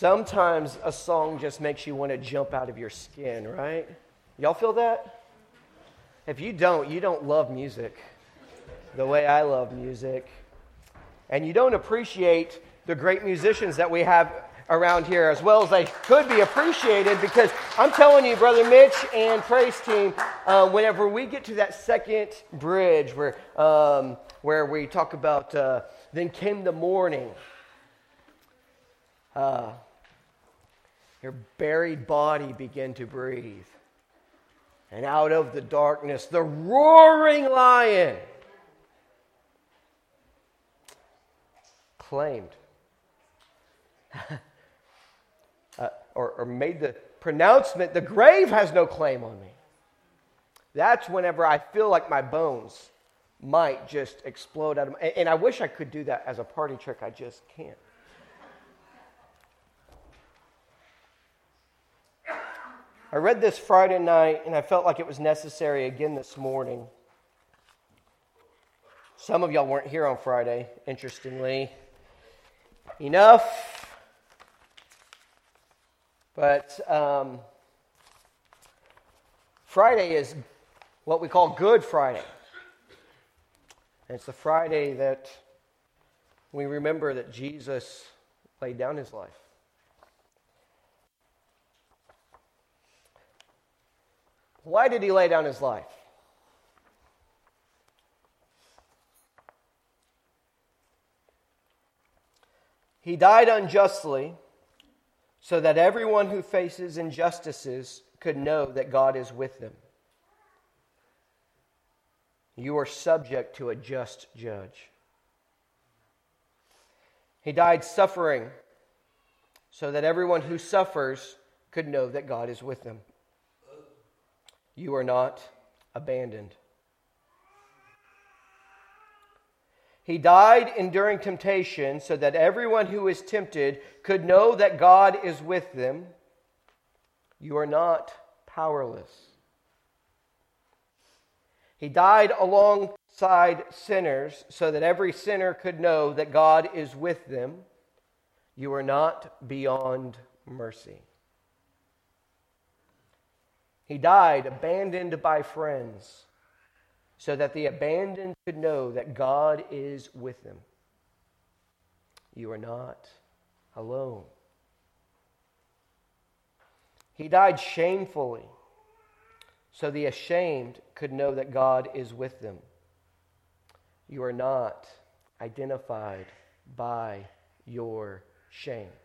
Sometimes a song just makes you want to jump out of your skin, right? Y'all feel that? If you don't, you don't love music the way I love music. And you don't appreciate the great musicians that we have around here as well as they could be appreciated because I'm telling you, Brother Mitch and Praise Team, uh, whenever we get to that second bridge where, um, where we talk about uh, then came the morning, uh, your buried body begin to breathe. And out of the darkness, the roaring lion claimed uh, or, or made the pronouncement, the grave has no claim on me. That's whenever I feel like my bones might just explode out of my, and I wish I could do that as a party trick, I just can't. I read this Friday night and I felt like it was necessary again this morning. Some of y'all weren't here on Friday, interestingly enough. But um, Friday is what we call Good Friday. And it's the Friday that we remember that Jesus laid down his life. Why did he lay down his life? He died unjustly so that everyone who faces injustices could know that God is with them. You are subject to a just judge. He died suffering so that everyone who suffers could know that God is with them. You are not abandoned. He died enduring temptation so that everyone who is tempted could know that God is with them. You are not powerless. He died alongside sinners so that every sinner could know that God is with them. You are not beyond mercy. He died abandoned by friends so that the abandoned could know that God is with them. You are not alone. He died shamefully so the ashamed could know that God is with them. You are not identified by your shame.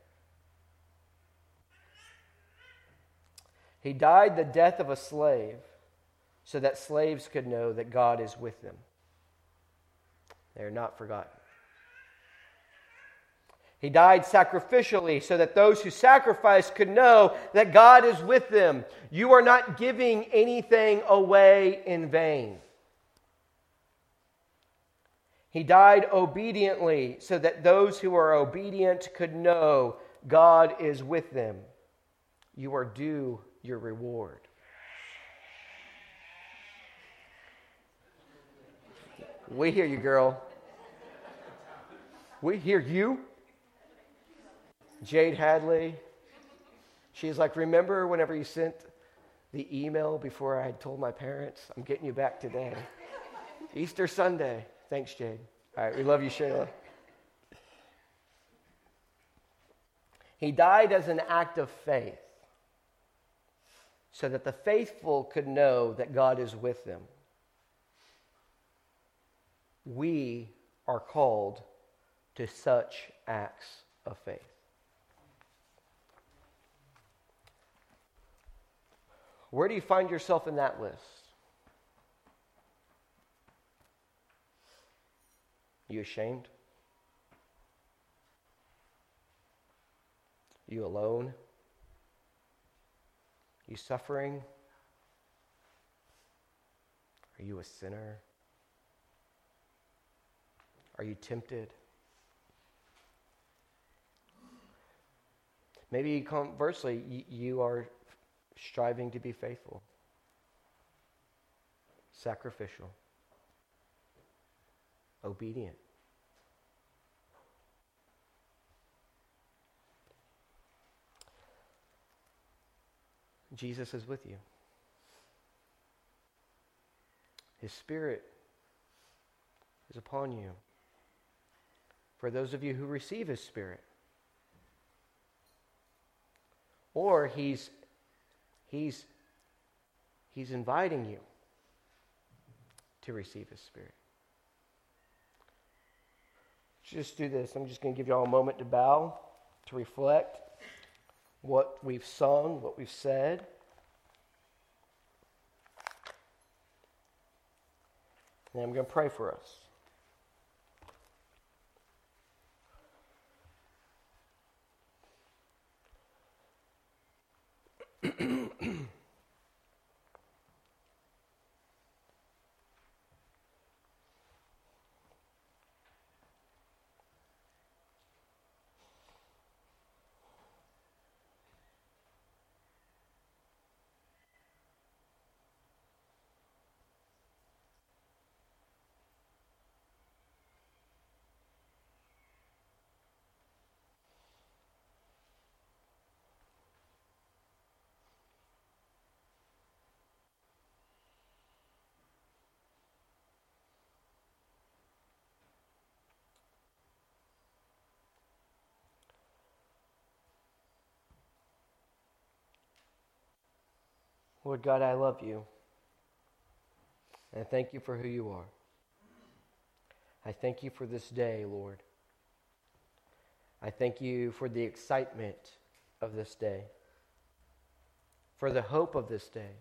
He died the death of a slave so that slaves could know that God is with them. They are not forgotten. He died sacrificially so that those who sacrifice could know that God is with them. You are not giving anything away in vain. He died obediently so that those who are obedient could know God is with them. You are due your reward. We hear you, girl. We hear you. Jade Hadley. She's like, Remember whenever you sent the email before I had told my parents? I'm getting you back today. Easter Sunday. Thanks, Jade. All right, we love you, Shayla. He died as an act of faith so that the faithful could know that God is with them we are called to such acts of faith. Where do you find yourself in that list? You ashamed? You alone? You suffering? Are you a sinner? Are you tempted? Maybe conversely, you are striving to be faithful, sacrificial, obedient. Jesus is with you. His Spirit is upon you. For those of you who receive His Spirit, or He's, he's, he's inviting you to receive His Spirit. Just do this. I'm just going to give you all a moment to bow, to reflect what we've sung, what we've said. And I'm going to pray for us. Lord God, I love you. And I thank you for who you are. I thank you for this day, Lord. I thank you for the excitement of this day, for the hope of this day,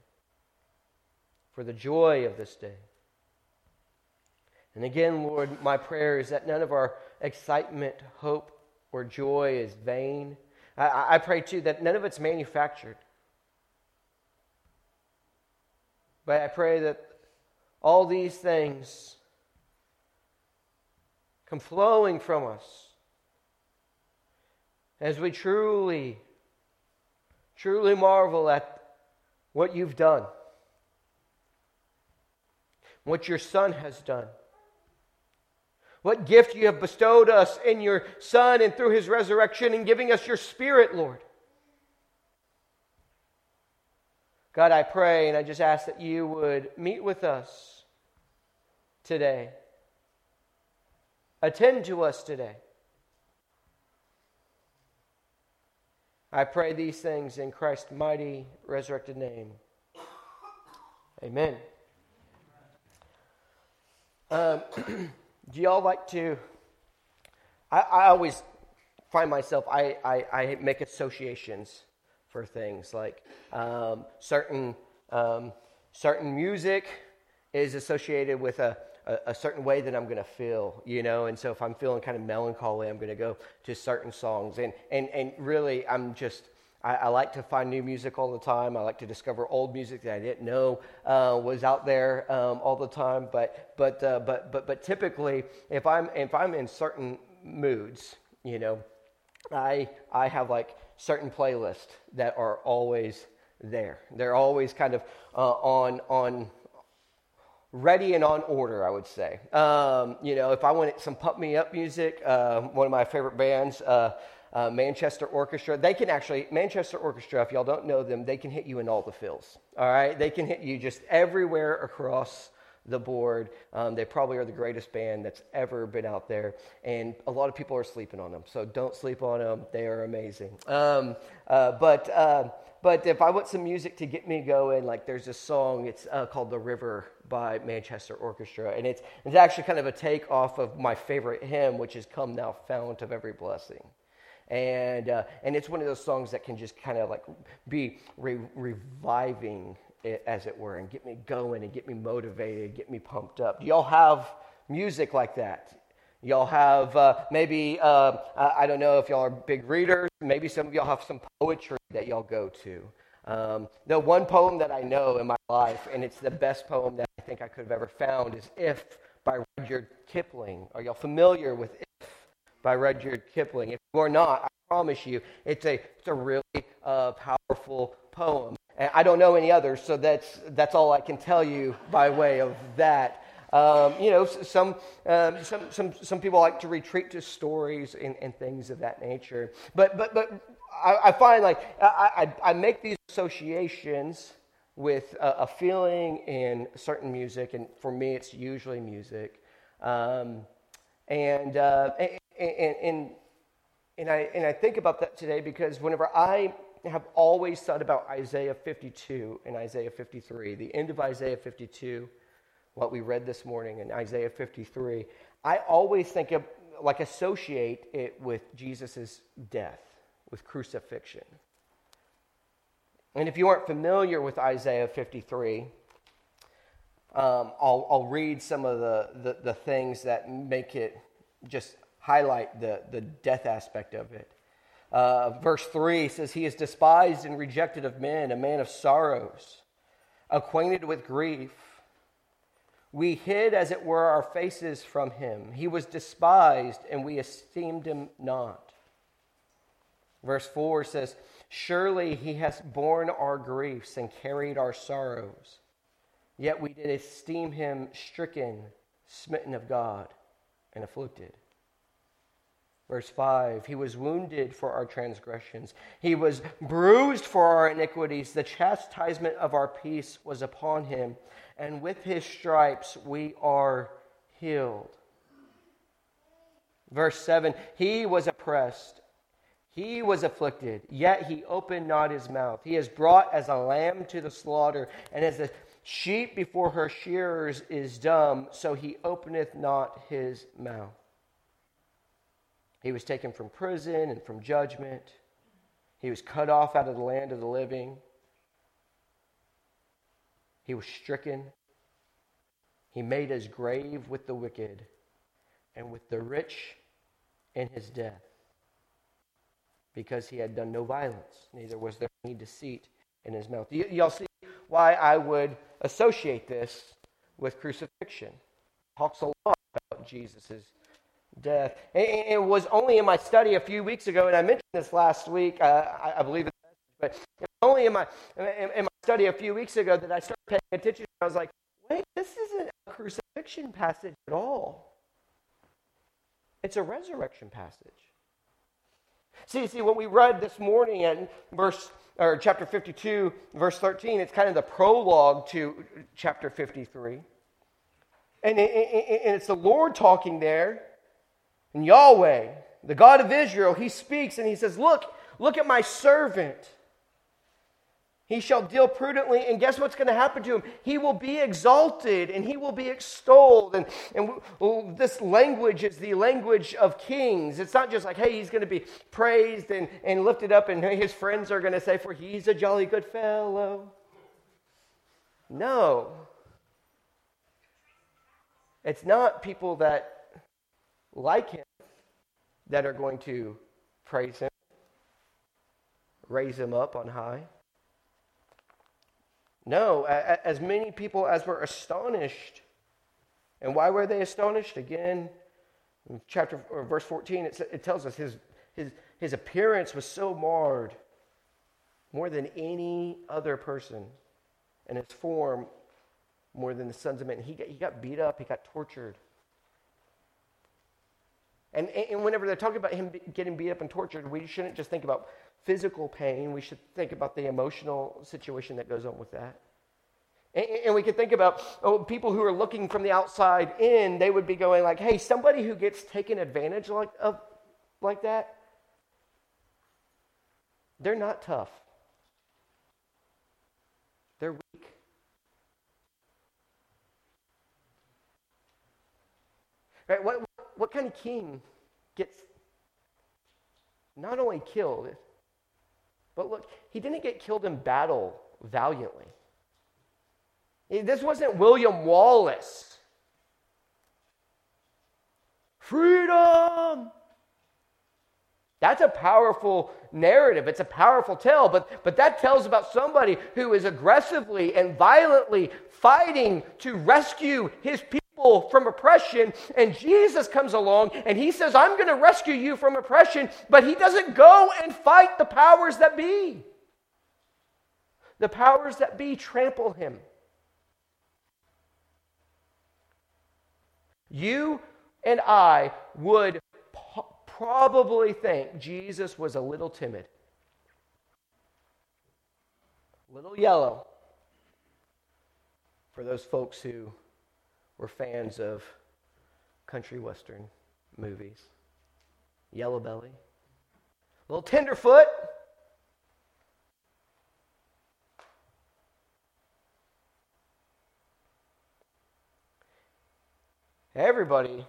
for the joy of this day. And again, Lord, my prayer is that none of our excitement, hope, or joy is vain. I, I pray too that none of it's manufactured. But I pray that all these things come flowing from us as we truly, truly marvel at what you've done, what your Son has done. What gift you have bestowed us in your Son and through his resurrection and giving us your Spirit, Lord. God, I pray and I just ask that you would meet with us today. Attend to us today. I pray these things in Christ's mighty resurrected name. Amen. Um, do y'all like to? I, I always find myself, I, I, I make associations for things like um, certain um, certain music is associated with a, a, certain way that I'm going to feel, you know. And so if I'm feeling kind of melancholy, I'm going to go to certain songs. And and and really, I'm just I, I, like to find new music all the time. I like to discover old music that I didn't know uh, was out there um, all the time. But but uh, but but but typically, if I'm if I'm in certain moods, you know, I I have like certain playlists that are always there. They're always kind of uh, on on ready and on order, I would say. Um, you know, if I wanted some pump me up music, uh, one of my favorite bands, uh, uh, Manchester Orchestra, they can actually, Manchester Orchestra, if y'all don't know them, they can hit you in all the fills. All right? They can hit you just everywhere across the board. Um, they probably are the greatest band that's ever been out there, and a lot of people are sleeping on them. So don't sleep on them; they are amazing. Um, uh, but uh, but if I want some music to get me going, like there's a song, it's uh, called "The River" by Manchester Orchestra, and it's it's actually kind of a take off of my favorite hymn, which is "Come Thou Fount of Every Blessing." and uh, and it's one of those songs that can just kind of like be re- reviving as it were, and get me going and get me motivated, get me pumped up. Do y'all have music like that? Y'all have uh, maybe, uh, I don't know if y'all are big readers, maybe some of y'all have some poetry that y'all go to. Um, the one poem that I know in my life, and it's the best poem that I think I could have ever found, is If by Rudyard Kipling. Are y'all familiar with If by Rudyard Kipling? If you are not, I promise you, it's a, it's a really uh, powerful poem. I don't know any others, so that's, that's all I can tell you by way of that. Um, you know, some, um, some, some, some people like to retreat to stories and, and things of that nature. But, but, but I, I find like I, I, I, make these associations with a, a, feeling in certain music, and for me, it's usually music. Um, and, uh, and, and, and, I, and I think about that today because whenever I have always thought about Isaiah 52 and Isaiah 53, the end of Isaiah 52, what we read this morning in Isaiah 53, I always think of, like, associate it with Jesus' death, with crucifixion. And if you aren't familiar with Isaiah 53, um, I'll, I'll, read some of the, the, the, things that make it just highlight the, the death aspect of it. Uh, verse 3 says, He is despised and rejected of men, a man of sorrows, acquainted with grief. We hid, as it were, our faces from him. He was despised, and we esteemed him not. Verse 4 says, Surely he has borne our griefs and carried our sorrows. Yet we did esteem him stricken, smitten of God, and afflicted. Verse 5 He was wounded for our transgressions, he was bruised for our iniquities. The chastisement of our peace was upon him, and with his stripes we are healed. Verse 7 He was oppressed he was afflicted, yet he opened not his mouth. He is brought as a lamb to the slaughter, and as a sheep before her shearers is dumb, so he openeth not his mouth. He was taken from prison and from judgment. He was cut off out of the land of the living. He was stricken. He made his grave with the wicked and with the rich in his death because he had done no violence, neither was there any deceit in his mouth. Y- y'all see why I would associate this with crucifixion. Talks a lot about Jesus' death. And it was only in my study a few weeks ago, and I mentioned this last week, uh, I, I, believe, but it was only in my, in, in, my study a few weeks ago that I started paying attention. I was like, wait, this isn't a crucifixion passage at all. It's a resurrection passage. See, see, what we read this morning in verse or chapter 52, verse 13, it's kind of the prologue to chapter 53. And, and it's the Lord talking there. And Yahweh, the God of Israel, he speaks and he says, Look, look at my servant. He shall deal prudently, and guess what's going to happen to him? He will be exalted and he will be extolled. And, and this language is the language of kings. It's not just like, hey, he's going to be praised and, and lifted up, and his friends are going to say, for he's a jolly good fellow. No. It's not people that like him that are going to praise him, raise him up on high. No, as many people as were astonished. And why were they astonished? Again, chapter or verse 14, it, it tells us his, his, his appearance was so marred more than any other person, and his form more than the sons of men. He got, he got beat up, he got tortured. And, and whenever they're talking about him getting beat up and tortured, we shouldn't just think about physical pain. We should think about the emotional situation that goes on with that. And, and we could think about oh, people who are looking from the outside in, they would be going like, hey, somebody who gets taken advantage like, of, like that, they're not tough. They're weak. Right? What, what kind of king gets not only killed, but look, he didn't get killed in battle valiantly. This wasn't William Wallace. Freedom! That's a powerful narrative. It's a powerful tale, but, but that tells about somebody who is aggressively and violently fighting to rescue his people from oppression, and Jesus comes along and he says, I'm going to rescue you from oppression, but he doesn't go and fight the powers that be. The powers that be trample him. you and I would po- probably think Jesus was a little timid, a little yellow for those folks who were fans of country western movies. Yellow belly, little tenderfoot. Everybody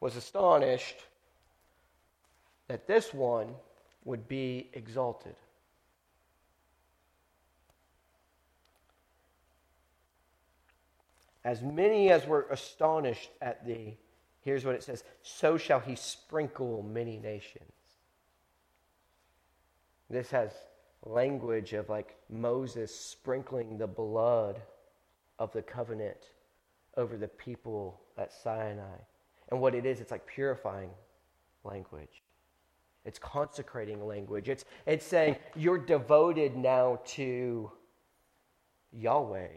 was astonished that this one would be exalted. As many as were astonished at thee, here's what it says so shall he sprinkle many nations. This has language of like Moses sprinkling the blood of the covenant over the people at Sinai. And what it is, it's like purifying language. It's consecrating language. It's, it's saying you're devoted now to Yahweh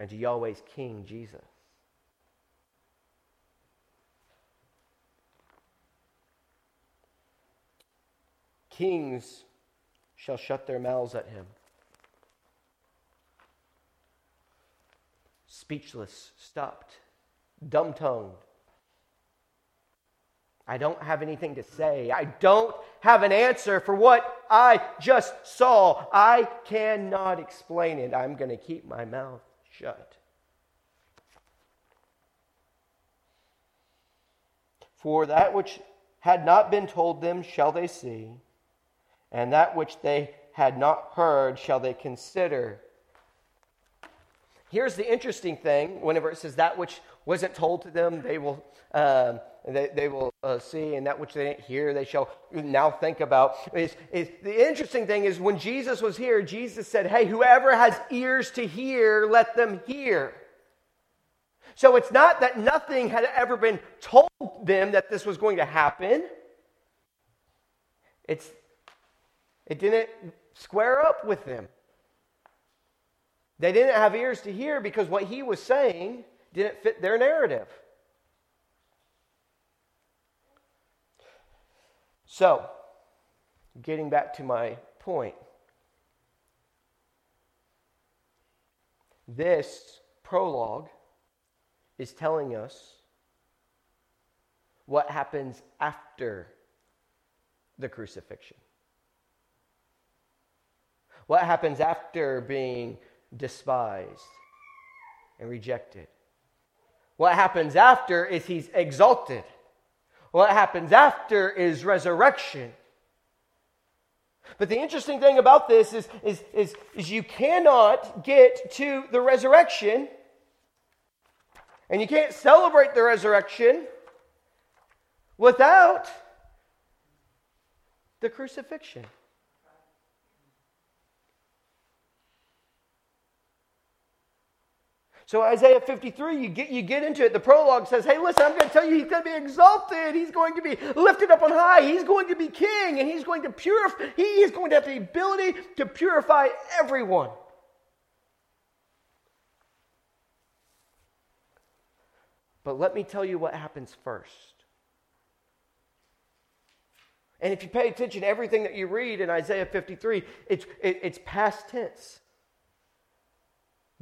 and to Yahweh's King, Jesus. Kings shall shut their mouths at him. Speechless, stopped, dumb tongued. I don't have anything to say. I don't have an answer for what I just saw. I cannot explain it. I'm going to keep my mouth shut. For that which had not been told them shall they see, and that which they had not heard shall they consider. Here's the interesting thing whenever it says that which wasn't told to them, they will. Um, they, they will uh, see, and that which they didn't hear, they shall now think about. Is, is, the interesting thing is when Jesus was here, Jesus said, Hey, whoever has ears to hear, let them hear. So it's not that nothing had ever been told them that this was going to happen. It's, it didn't square up with them. They didn't have ears to hear because what he was saying didn't fit their narrative. So, getting back to my point, this prologue is telling us what happens after the crucifixion. What happens after being despised and rejected? What happens after is he's exalted. What happens after is resurrection. But the interesting thing about this is, is, is, is you cannot get to the resurrection and you can't celebrate the resurrection without the crucifixion. So Isaiah 53, you get, you get into it. The prologue says, hey, listen, I'm going to tell you he's going to be exalted. He's going to be lifted up on high. He's going to be king, and he's going to purify. He is going to have the ability to purify everyone. But let me tell you what happens first. And if you pay attention to everything that you read in Isaiah 53, it's, it, it's past tense.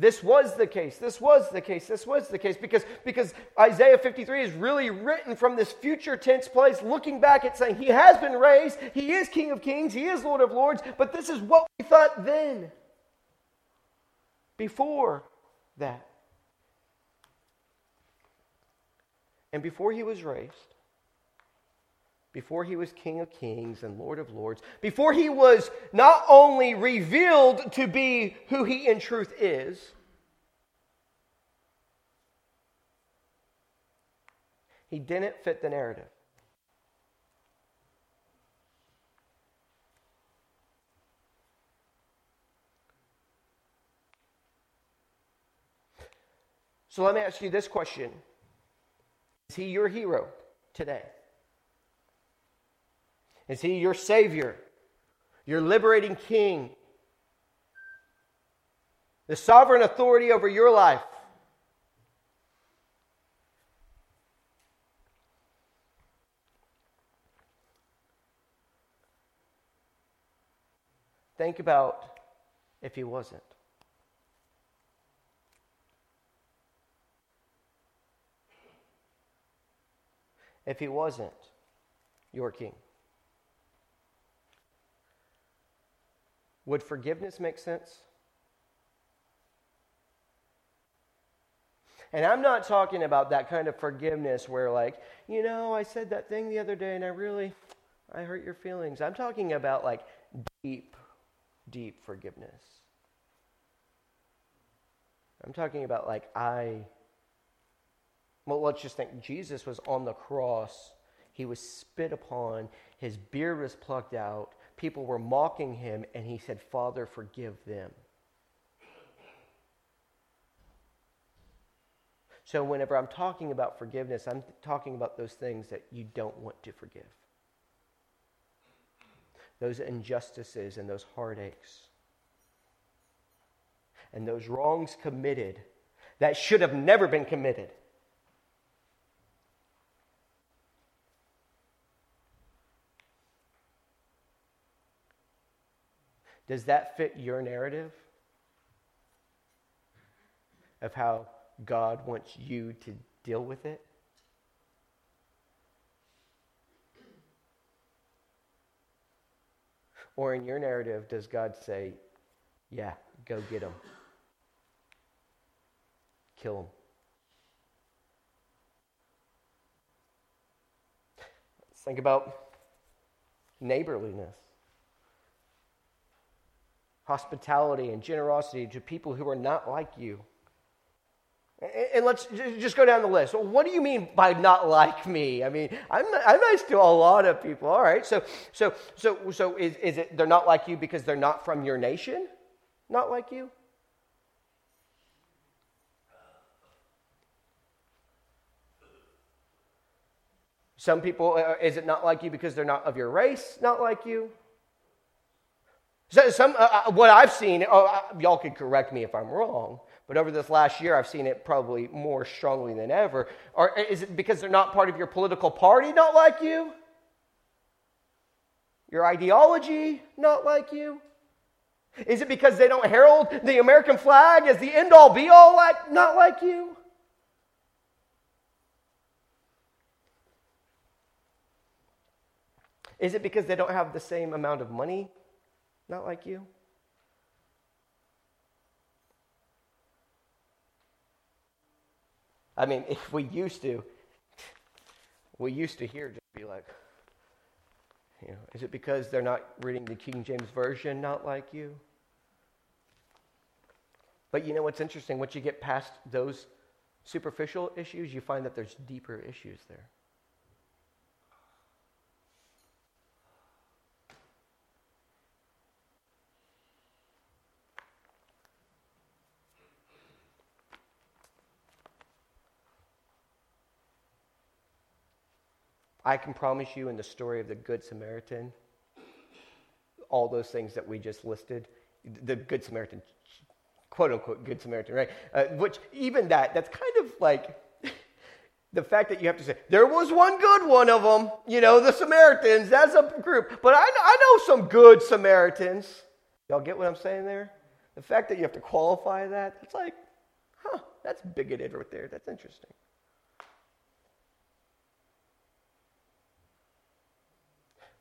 This was the case. This was the case. This was the case because, because Isaiah 53 is really written from this future tense place, looking back at saying, He has been raised, He is King of Kings, He is Lord of Lords, but this is what we thought then, before that. And before He was raised, before he was King of Kings and Lord of Lords, before he was not only revealed to be who he in truth is, he didn't fit the narrative. So let me ask you this question Is he your hero today? Is he your Savior, your liberating King, the sovereign authority over your life? Think about if he wasn't. If he wasn't your king. Would forgiveness make sense? And I'm not talking about that kind of forgiveness where, like, you know, I said that thing the other day and I really, I hurt your feelings. I'm talking about, like, deep, deep forgiveness. I'm talking about, like, I, well, let's just think Jesus was on the cross. He was spit upon. His beard was plucked out. People were mocking him, and he said, Father, forgive them. So, whenever I'm talking about forgiveness, I'm talking about those things that you don't want to forgive those injustices and those heartaches and those wrongs committed that should have never been committed. Does that fit your narrative of how God wants you to deal with it? Or in your narrative, does God say, yeah, go get him? Kill him. Let's think about neighborliness, hospitality, and generosity to people who are not like you. And let's just go down the list. What do you mean by not like me? I mean, I'm, I'm nice to a lot of people. All right. So, so, so, so is, is it they're not like you because they're not from your nation? Not like you? Some people, uh, is it not like you because they're not of your race? Not like you? So some, uh, uh what I've seen, oh, y'all could correct me if I'm wrong but over this last year, I've seen it probably more strongly than ever. Or is it because they're not part of your political party, not like you? Your ideology, not like you? Is it because they don't herald the American flag as the end all be all, like, not like you? Is it because they don't have the same amount of money, not like you? I mean, if we used to, we used to hear just be like, you know, is it because they're not reading the King James Version, not like you? But you know what's interesting? Once you get past those superficial issues, you find that there's deeper issues there. I can promise you in the story of the Good Samaritan, all those things that we just listed, the Good Samaritan, quote unquote Good Samaritan, right? Uh, which even that, that's kind of like the fact that you have to say, there was one good one of them, you know, the Samaritans, that's a group. But I, I know some good Samaritans. Y'all get what I'm saying there? The fact that you have to qualify that, it's like, huh, that's bigoted right there. That's interesting.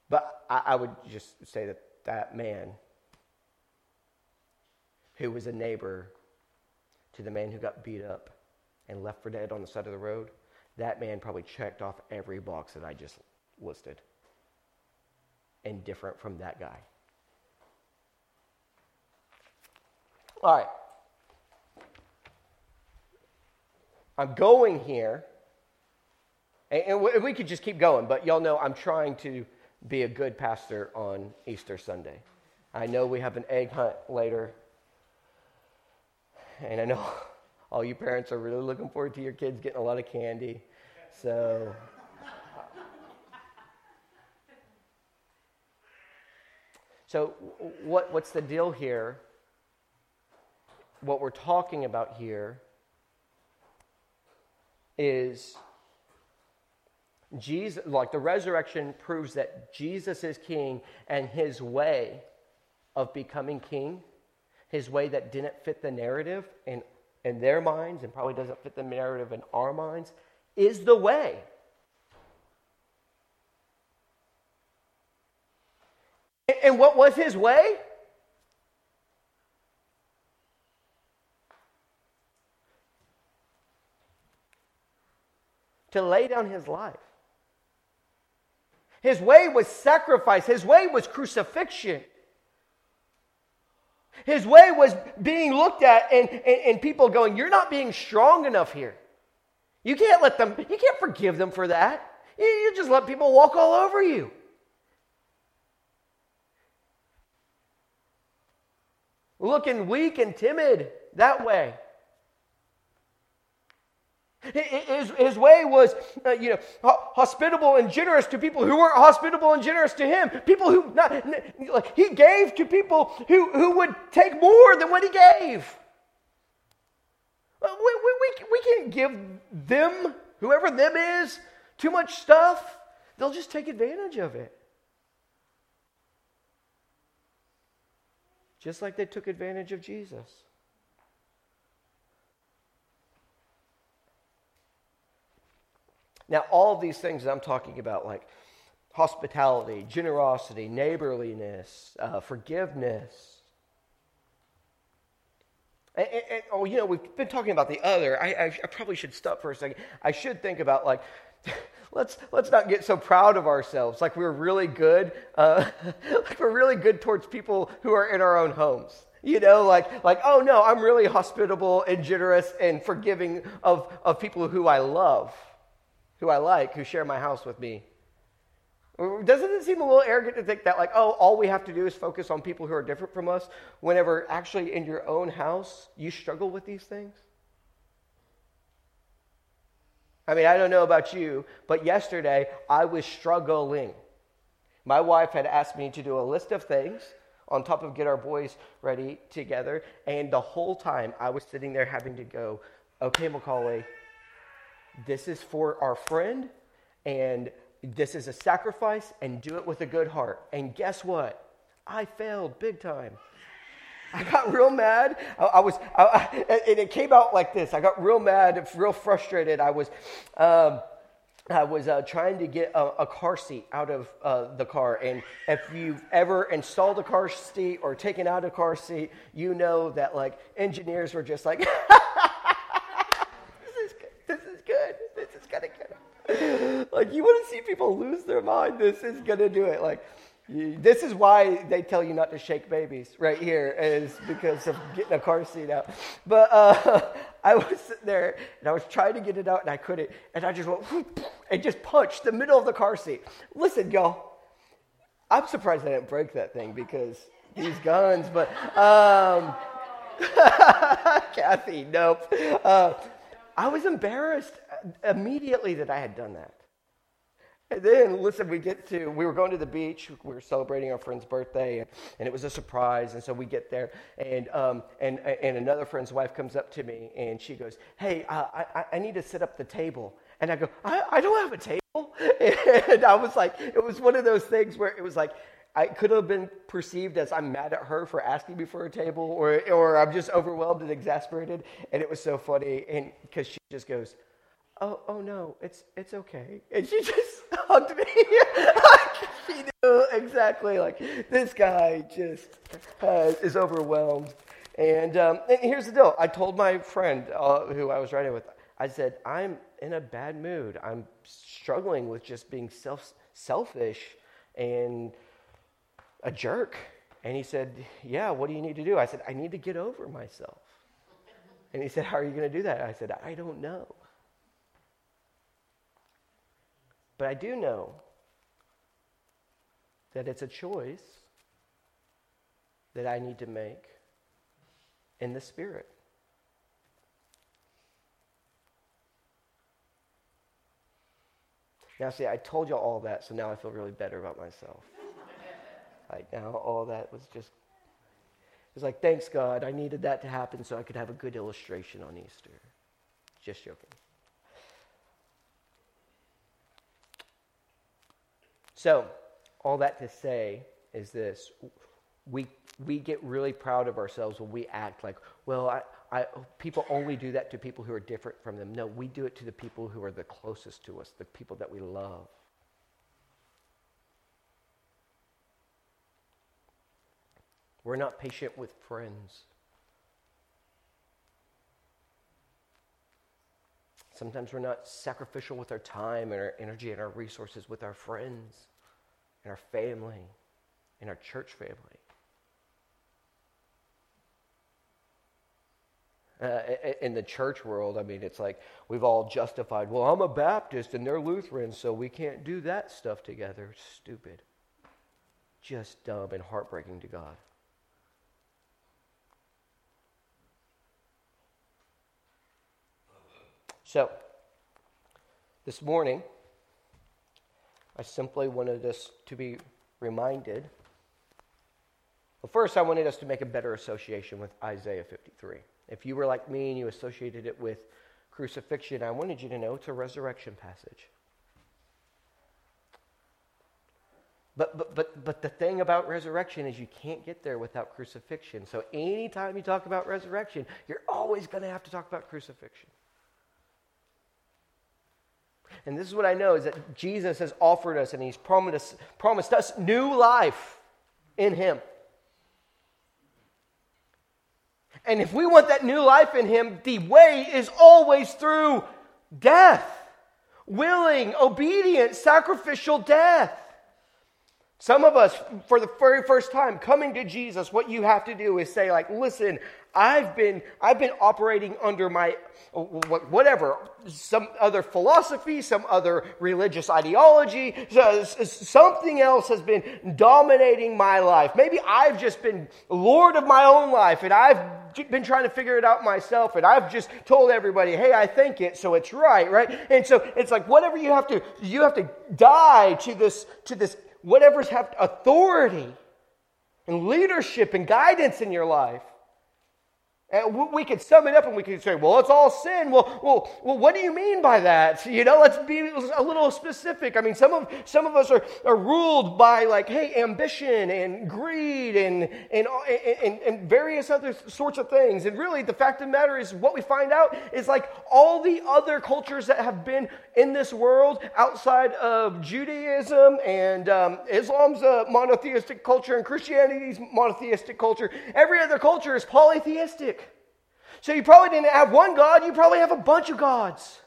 But I, I would just say that that man who was a neighbor to the man who got beat up and left for dead on the side of the road, that man probably checked off every box that I just listed. And different from that guy. All right. I'm going here, and we could just keep going, but y'all know I'm trying to be a good pastor on Easter Sunday. I know we have an egg hunt later, and I know all you parents are really looking forward to your kids getting a lot of candy. So. So, what, what's the deal here? What we're talking about here is Jesus, like the resurrection proves that Jesus is king and his way of becoming king, his way that didn't fit the narrative in, in their minds and probably doesn't fit the narrative in our minds, is the way. And what was his way? To lay down his life. His way was sacrifice, his way was crucifixion. His way was being looked at and, and, and, people going, You're not being strong enough here. You can't let them, you can't forgive them for that. You, you just let people walk all over you. Looking weak and timid that way. His, his way was, uh, you know, hospitable and generous to people who weren't hospitable and generous to him. People who, not, like, he gave to people who, who would take more than what he gave. Uh, we, we, we, we can't give them, whoever them is, too much stuff. They'll just take advantage of it. Just like they took advantage of Jesus. Now, all of these things that I'm talking about, like hospitality, generosity, neighborliness, uh, forgiveness. And, and, and, oh, you know, we've been talking about the other. I, I, I probably should stop for a second. I should think about like, let's let's not get so proud of ourselves, like we're really good, uh, like we're really good towards people who are in our own homes. You know, like like oh no, I'm really hospitable and generous and forgiving of of people who I love who I like, who share my house with me. Doesn't it seem a little arrogant to think that, like, oh, all we have to do is focus on people who are different from us, whenever actually in your own house you struggle with these things? I mean, I don't know about you, but yesterday I was struggling. My wife had asked me to do a list of things on top of get our boys ready together, and the whole time I was sitting there having to go, okay, Macaulay, this is for our friend, and this is a sacrifice, and do it with a good heart. And guess what? I failed big time. I got real mad. I, I was, I, I, and it came out like this. I got real mad, real frustrated. I was, um, I was uh, trying to get a, a, car seat out of uh, the car. And if you've ever installed a car seat or taken out a car seat, you know that like engineers were just like, like you want to see people lose their mind. This is gonna do it. Like this is why they tell you not to shake babies right here is because of getting a car seat out. But uh, I was sitting there and I was trying to get it out and I couldn't. And I just went and just punched the middle of the car seat. Listen, y'all, I'm surprised I didn't break that thing because these guns. But um, Kathy, nope. Uh, I was embarrassed immediately that I had done that. And then, listen, we get to, we were going to the beach. We were celebrating our friend's birthday, and, and it was a surprise. And so we get there, and, um, and, and another friend's wife comes up to me, and she goes, Hey, uh, I, I need to set up the table. And I go, I, I don't have a table. And I was like, it was one of those things where it was like, I could have been perceived as I'm mad at her for asking me for a table, or, or I'm just overwhelmed and exasperated. And it was so funny. And because she just goes, oh, oh no, it's, it's okay. And she just hugged me. she knew exactly, like, this guy just is overwhelmed. And, um, and here's the deal. I told my friend uh, who I was riding with, I said, I'm in a bad mood. I'm struggling with just being self, selfish and a jerk. And he said, Yeah, what do you need to do? I said, I need to get over myself. And he said, How are you going to do that? I said, I don't know. But I do know that it's a choice that I need to make in the Spirit. Now, see, I told you all that, so now I feel really better about myself. like, now all that was just, it's like, thanks, God, I needed that to happen so I could have a good illustration on Easter. Just joking. So, all that to say is this we, we get really proud of ourselves when we act like, well, I, I, people only do that to people who are different from them. No, we do it to the people who are the closest to us, the people that we love. We're not patient with friends. Sometimes we're not sacrificial with our time and our energy and our resources with our friends and our family in our church family. Uh, in the church world, I mean, it's like we've all justified, well, I'm a Baptist and they're Lutheran, so we can't do that stuff together. Stupid. Just dumb and heartbreaking to God. So, this morning, I simply wanted us to be reminded. Well, first, I wanted us to make a better association with Isaiah 53. If you were like me and you associated it with crucifixion, I wanted you to know it's a resurrection passage. But, but, but, but the thing about resurrection is you can't get there without crucifixion. So anytime you talk about resurrection, you're always going to have to talk about crucifixion. And this is what I know is that Jesus has offered us and he's promised us, promised us new life in him. And if we want that new life in him, the way is always through death. Willing, obedient, sacrificial death. Some of us, for the very first time, coming to Jesus, what you have to do is say, like, listen, I've been, I've been operating under my, whatever, some other philosophy, some other religious ideology, something else has been dominating my life. Maybe I've just been Lord of my own life and I've been trying to figure it out myself and I've just told everybody, hey, I think it, so it's right, right? And so it's like whatever you have to, you have to die to this, to this whatever's have authority and leadership and guidance in your life. And we could sum it up and we could say, well, it's all sin. Well, well, well, what do you mean by that? You know, let's be a little specific. I mean, some of, some of us are, are ruled by like, hey, ambition and greed and, and, and, and various other sorts of things. And really, the fact of the matter is, what we find out is like all the other cultures that have been in this world outside of Judaism and um, Islam's a monotheistic culture and Christianity's monotheistic culture, every other culture is polytheistic. So you probably didn't have one God, you probably have a bunch of gods.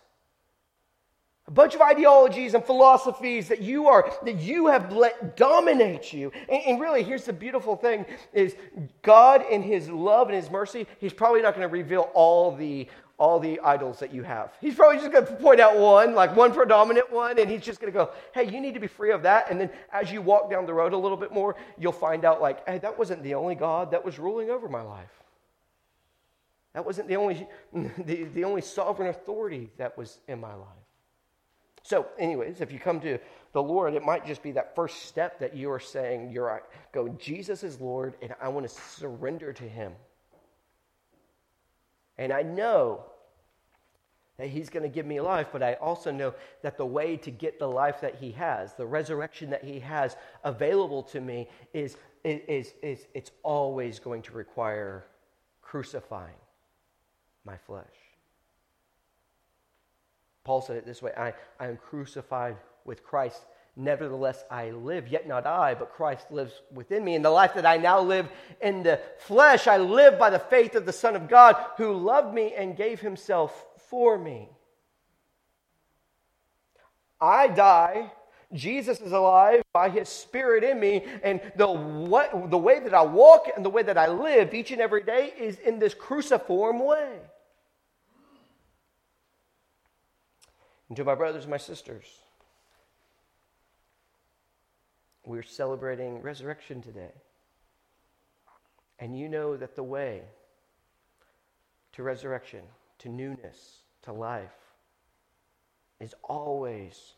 A bunch of ideologies and philosophies that you are that you have let dominate you. And, and really, here's the beautiful thing is God in his love and his mercy, he's probably not going to reveal all the all the idols that you have. He's probably just going to point out one, like one predominant one, and he's just going to go, hey, you need to be free of that. And then as you walk down the road a little bit more, you'll find out, like, hey, that wasn't the only God that was ruling over my life. That wasn't the only, the, the only sovereign authority that was in my life. So, anyways, if you come to the Lord, it might just be that first step that you are saying, you're right, go, Jesus is Lord, and I want to surrender to Him. And I know that He's going to give me life, but I also know that the way to get the life that He has, the resurrection that He has available to me, is, is, is it's always going to require crucifying my flesh. Paul said it this way I, I am crucified with Christ. Nevertheless, I live, yet not I, but Christ lives within me. In the life that I now live in the flesh, I live by the faith of the Son of God who loved me and gave himself for me. I die. Jesus is alive by his spirit in me. And the, what, the way that I walk and the way that I live each and every day is in this cruciform way. And to my brothers and my sisters, we're celebrating resurrection today. And you know that the way to resurrection, to newness, to life, is always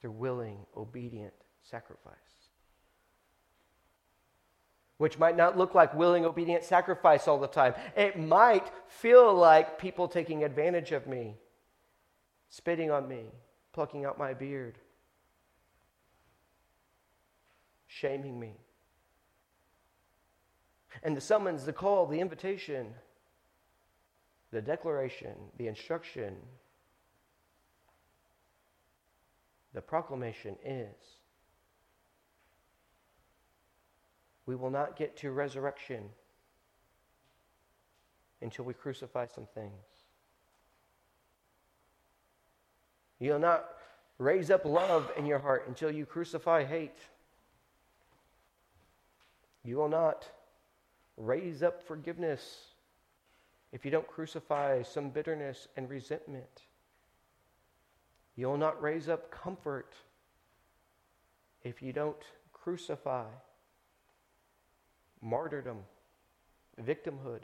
through willing, obedient sacrifice. Which might not look like willing, obedient sacrifice all the time. It might feel like people taking advantage of me spitting on me, plucking out my beard, shaming me. And the summons, the call, the invitation, the declaration, the instruction, the proclamation is we will not get to resurrection until we crucify some things. You'll not raise up love in your heart until you crucify hate. You will not raise up forgiveness if you don't crucify some bitterness and resentment. You'll not raise up comfort if you don't crucify martyrdom, victimhood.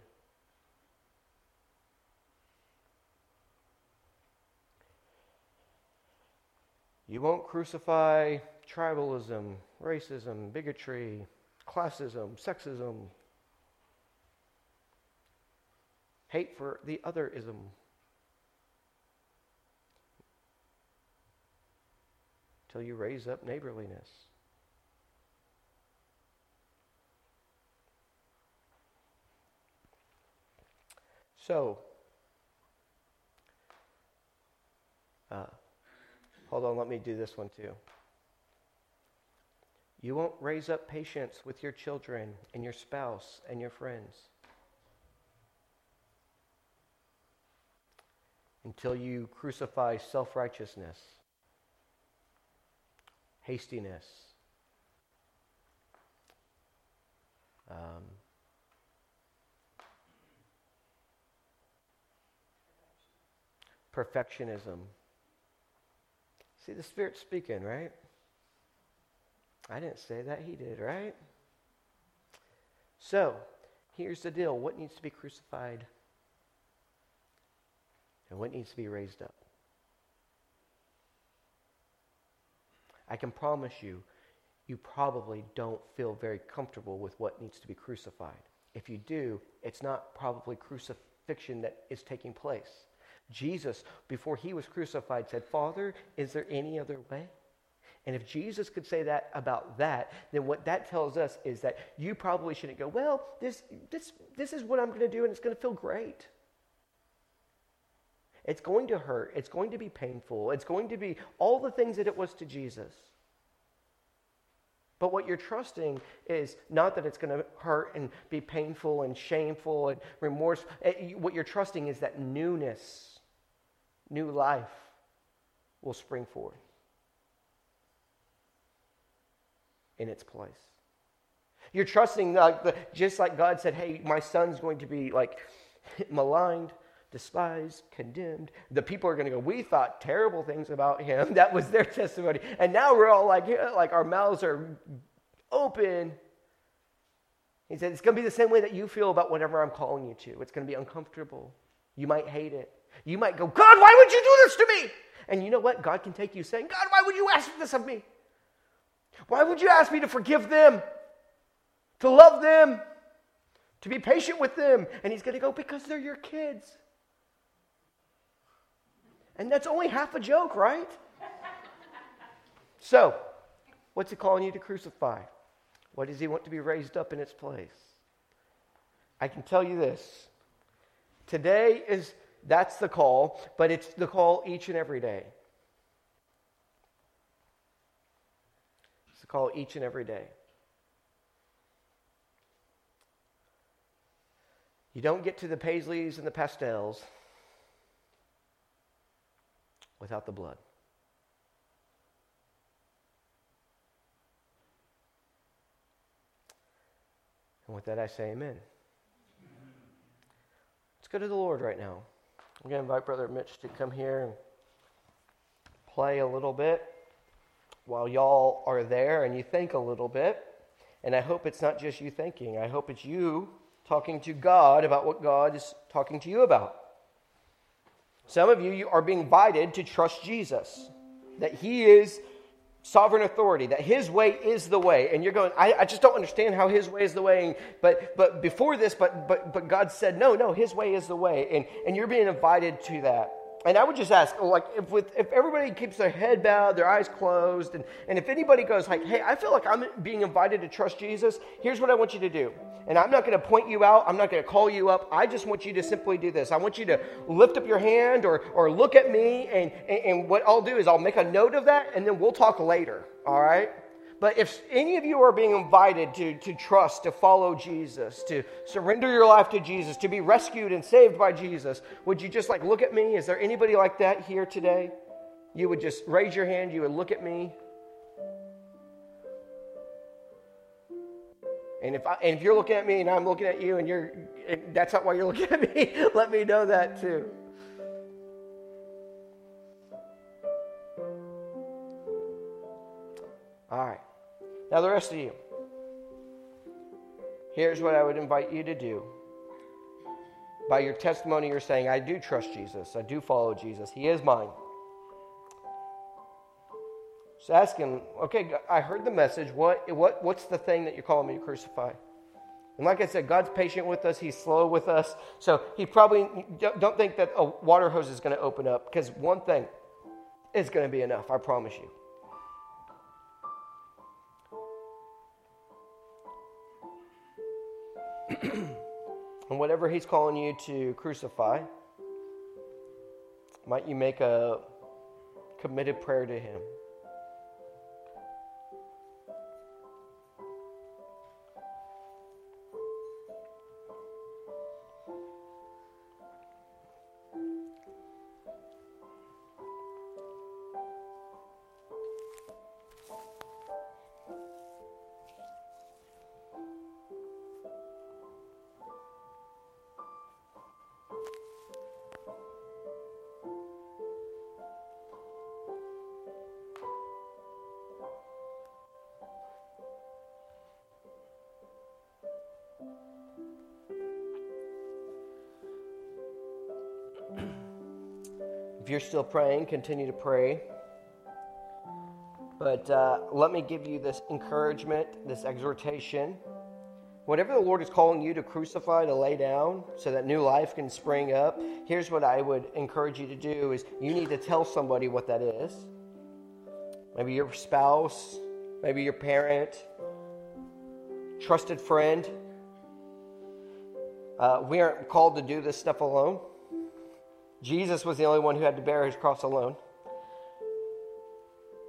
You won't crucify tribalism, racism, bigotry, classism, sexism, hate for the otherism. Till you raise up neighborliness. So, uh, hold on, let me do this one too. You won't raise up patience with your children and your spouse and your friends until you crucify self righteousness, hastiness, um, perfectionism. See, the Spirit's speaking, right? I didn't say that, He did, right? So, here's the deal what needs to be crucified and what needs to be raised up? I can promise you, you probably don't feel very comfortable with what needs to be crucified. If you do, it's not probably crucifixion that is taking place. Jesus, before he was crucified, said, Father, is there any other way? And if Jesus could say that about that, then what that tells us is that you probably shouldn't go, well, this, this, this is what I'm going to do and it's going to feel great. It's going to hurt. It's going to be painful. It's going to be all the things that it was to Jesus. But what you're trusting is not that it's going to hurt and be painful and shameful and remorse. Eh, what you're trusting is that newness new life will spring forth in its place. You're trusting, the, just like God said, hey, my son's going to be like maligned, despised, condemned. The people are going to go, we thought terrible things about him. That was their testimony. And now we're all like, yeah, like our mouths are open. He said, it's going to be the same way that you feel about whatever I'm calling you to. It's going to be uncomfortable. You might hate it. You might go, God, why would you do this to me? And you know what? God can take you saying, God, why would you ask this of me? Why would you ask me to forgive them, to love them, to be patient with them? And He's going to go, because they're your kids. And that's only half a joke, right? so, what's He calling you to crucify? What does He want to be raised up in its place? I can tell you this. Today is that's the call, but it's the call each and every day. It's the call each and every day. You don't get to the paisleys and the pastels without the blood. And with that, I say amen. Let's go to the Lord right now. I'm going to invite Brother Mitch to come here and play a little bit while y'all are there and you think a little bit. And I hope it's not just you thinking, I hope it's you talking to God about what God is talking to you about. Some of you, you are being invited to trust Jesus, that He is sovereign authority, that his way is the way. And you're going, I, I, just don't understand how his way is the way. And, But, but before this, but, but, but God said, no, no, his way is the way. And, and you're being invited to that. And I would just ask, like, if, with, if everybody keeps their head bowed, their eyes closed, and, and if anybody goes, like, hey, I feel like I'm being invited to trust Jesus, here's what I want you to do. And I'm not going to point you out, I'm not going to call you up. I just want you to simply do this. I want you to lift up your hand or, or look at me, and, and, and what I'll do is I'll make a note of that, and then we'll talk later, all right? But if any of you are being invited to, to trust, to follow Jesus, to surrender your life to Jesus, to be rescued and saved by Jesus, would you just like look at me? Is there anybody like that here today? You would just raise your hand, you would look at me. And if, I, and if you're looking at me and I'm looking at you and you're, and that's not why you're looking at me, let me know that too. All right. Now, the rest of you, here's what I would invite you to do. By your testimony, you're saying, I do trust Jesus. I do follow Jesus. He is mine. So ask him, okay, I heard the message. What, what, what's the thing that you're calling me to crucify? And like I said, God's patient with us. He's slow with us. So he probably don't think that a water hose is going to open up because one thing is going to be enough. I promise you. and whatever he's calling you to crucify, might you make a committed prayer to him? Still praying, continue to pray. But uh, let me give you this encouragement, this exhortation. Whatever the Lord is calling you to crucify, to lay down, so that new life can spring up, here's what I would encourage you to do is you need to tell somebody what that is. Maybe your spouse, maybe your parent, trusted friend. Uh, we aren't called to do this stuff alone. Jesus was the only one who had to bear his cross alone.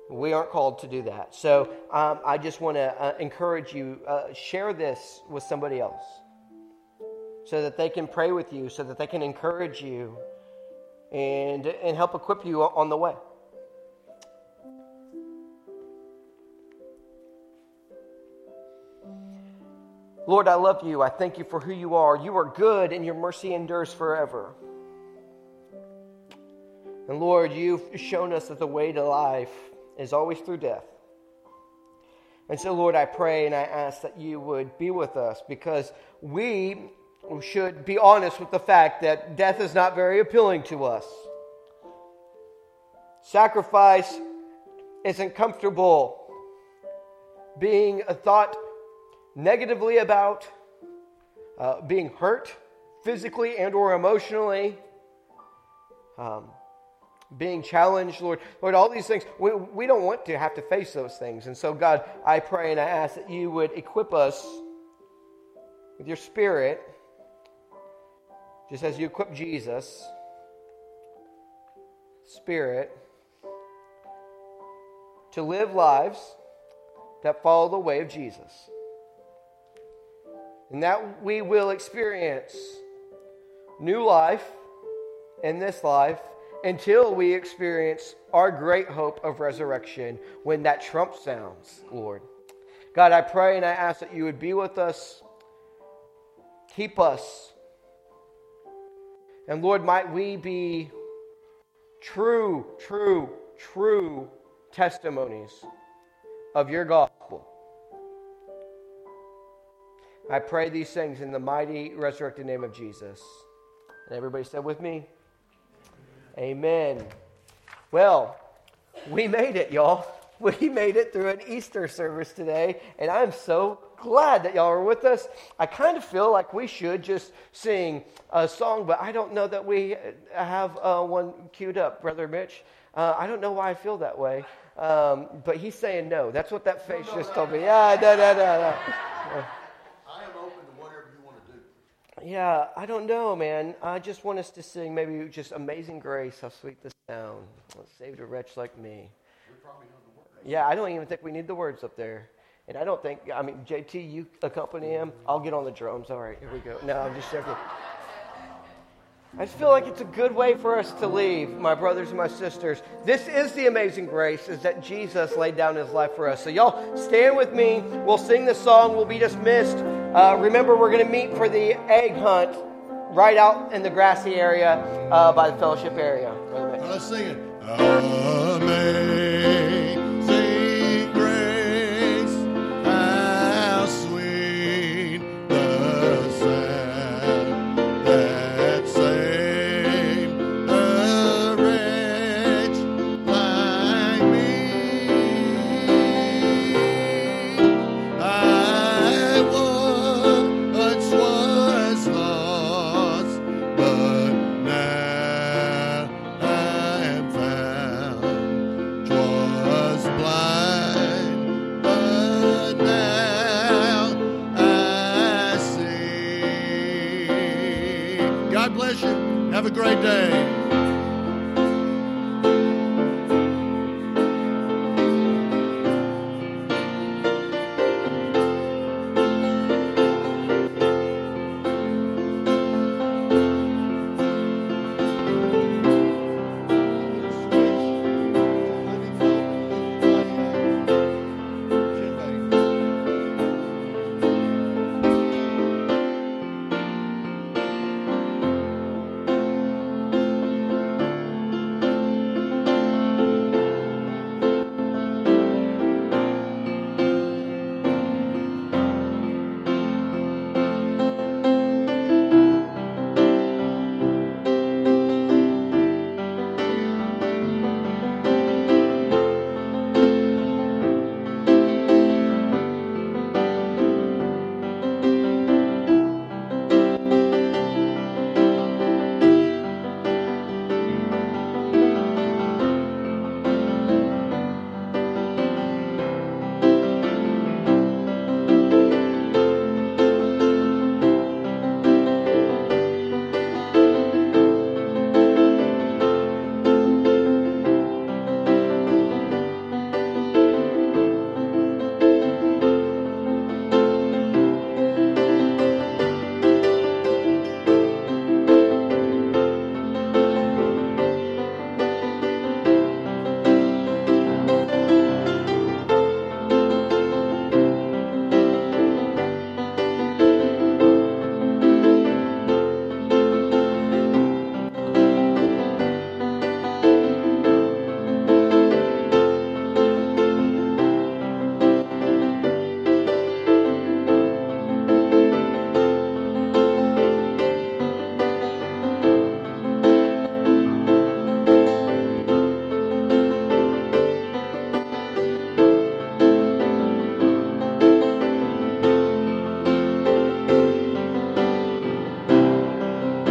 We aren't called to do that. So um, I just want to uh, encourage you uh, share this with somebody else so that they can pray with you, so that they can encourage you and, and help equip you on the way. Lord, I love you. I thank you for who you are. You are good, and your mercy endures forever. And Lord, you've shown us that the way to life is always through death. And so, Lord, I pray and I ask that you would be with us because we should be honest with the fact that death is not very appealing to us. Sacrifice isn't comfortable. Being thought negatively about, uh, being hurt physically and or emotionally, um, being challenged, Lord. Lord, all these things, we, we don't want to have to face those things. And so, God, I pray and I ask that you would equip us with your spirit, just as you equip Jesus, spirit, to live lives that follow the way of Jesus. And that we will experience new life in this life until we experience our great hope of resurrection when that trump sounds, Lord. God, I pray and I ask that you would be with us, keep us. And Lord, might we be true, true, true testimonies of your gospel. I pray these things in the mighty resurrected name of Jesus. And everybody said with me, Amen. Well, we made it, y'all. we made it through an Easter service today, and I'm so glad that y'all are with us. I kind of feel like we should just sing a song, but I don't know that we have uh, one queued up, Brother Mitch. Uh, I don't know why I feel that way, um, but he's saying no. That's what that face just told me. Yeah, no, no, no, no. I am open to whatever you want to do. Yeah, I don't know, man. I just want us to sing maybe just Amazing Grace, how sweet the sound. Saved a wretch like me. Yeah, I don't even think we need the words up there. And I don't think, I mean, JT, you accompany him. I'll get on the drums. All right, here we go. No, I'm just joking. I just feel like it's a good way for us to leave, my brothers and my sisters. This is the amazing grace, is that Jesus laid down his life for us. So, y'all, stand with me. We'll sing the song. We'll be dismissed. Uh, remember, we're going to meet for the egg hunt right out in the grassy area uh, by the fellowship area. Let's sing it.